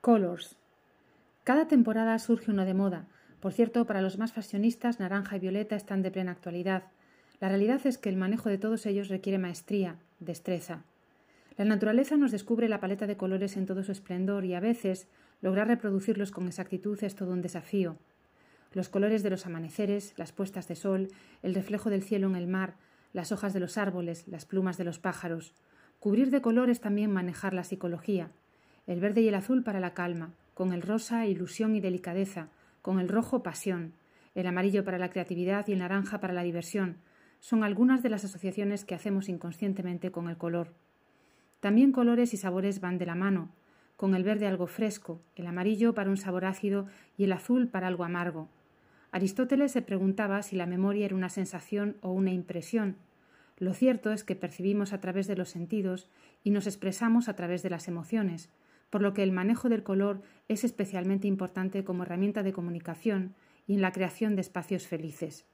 Colors. Cada temporada surge uno de moda. Por cierto, para los más fashionistas, naranja y violeta están de plena actualidad. La realidad es que el manejo de todos ellos requiere maestría, destreza. La naturaleza nos descubre la paleta de colores en todo su esplendor y a veces lograr reproducirlos con exactitud es todo un desafío. Los colores de los amaneceres, las puestas de sol, el reflejo del cielo en el mar, las hojas de los árboles, las plumas de los pájaros. Cubrir de color es también manejar la psicología. El verde y el azul para la calma, con el rosa ilusión y delicadeza, con el rojo pasión, el amarillo para la creatividad y el naranja para la diversión, son algunas de las asociaciones que hacemos inconscientemente con el color. También colores y sabores van de la mano, con el verde algo fresco, el amarillo para un sabor ácido y el azul para algo amargo. Aristóteles se preguntaba si la memoria era una sensación o una impresión. Lo cierto es que percibimos a través de los sentidos y nos expresamos a través de las emociones, por lo que el manejo del color es especialmente importante como herramienta de comunicación y en la creación de espacios felices.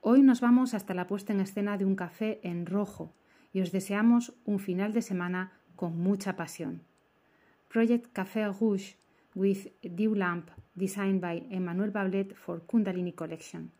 Hoy nos vamos hasta la puesta en escena de un café en rojo y os deseamos un final de semana con mucha pasión. Project Café Rouge with Dew Lamp designed by Emmanuel Bablet for Kundalini Collection.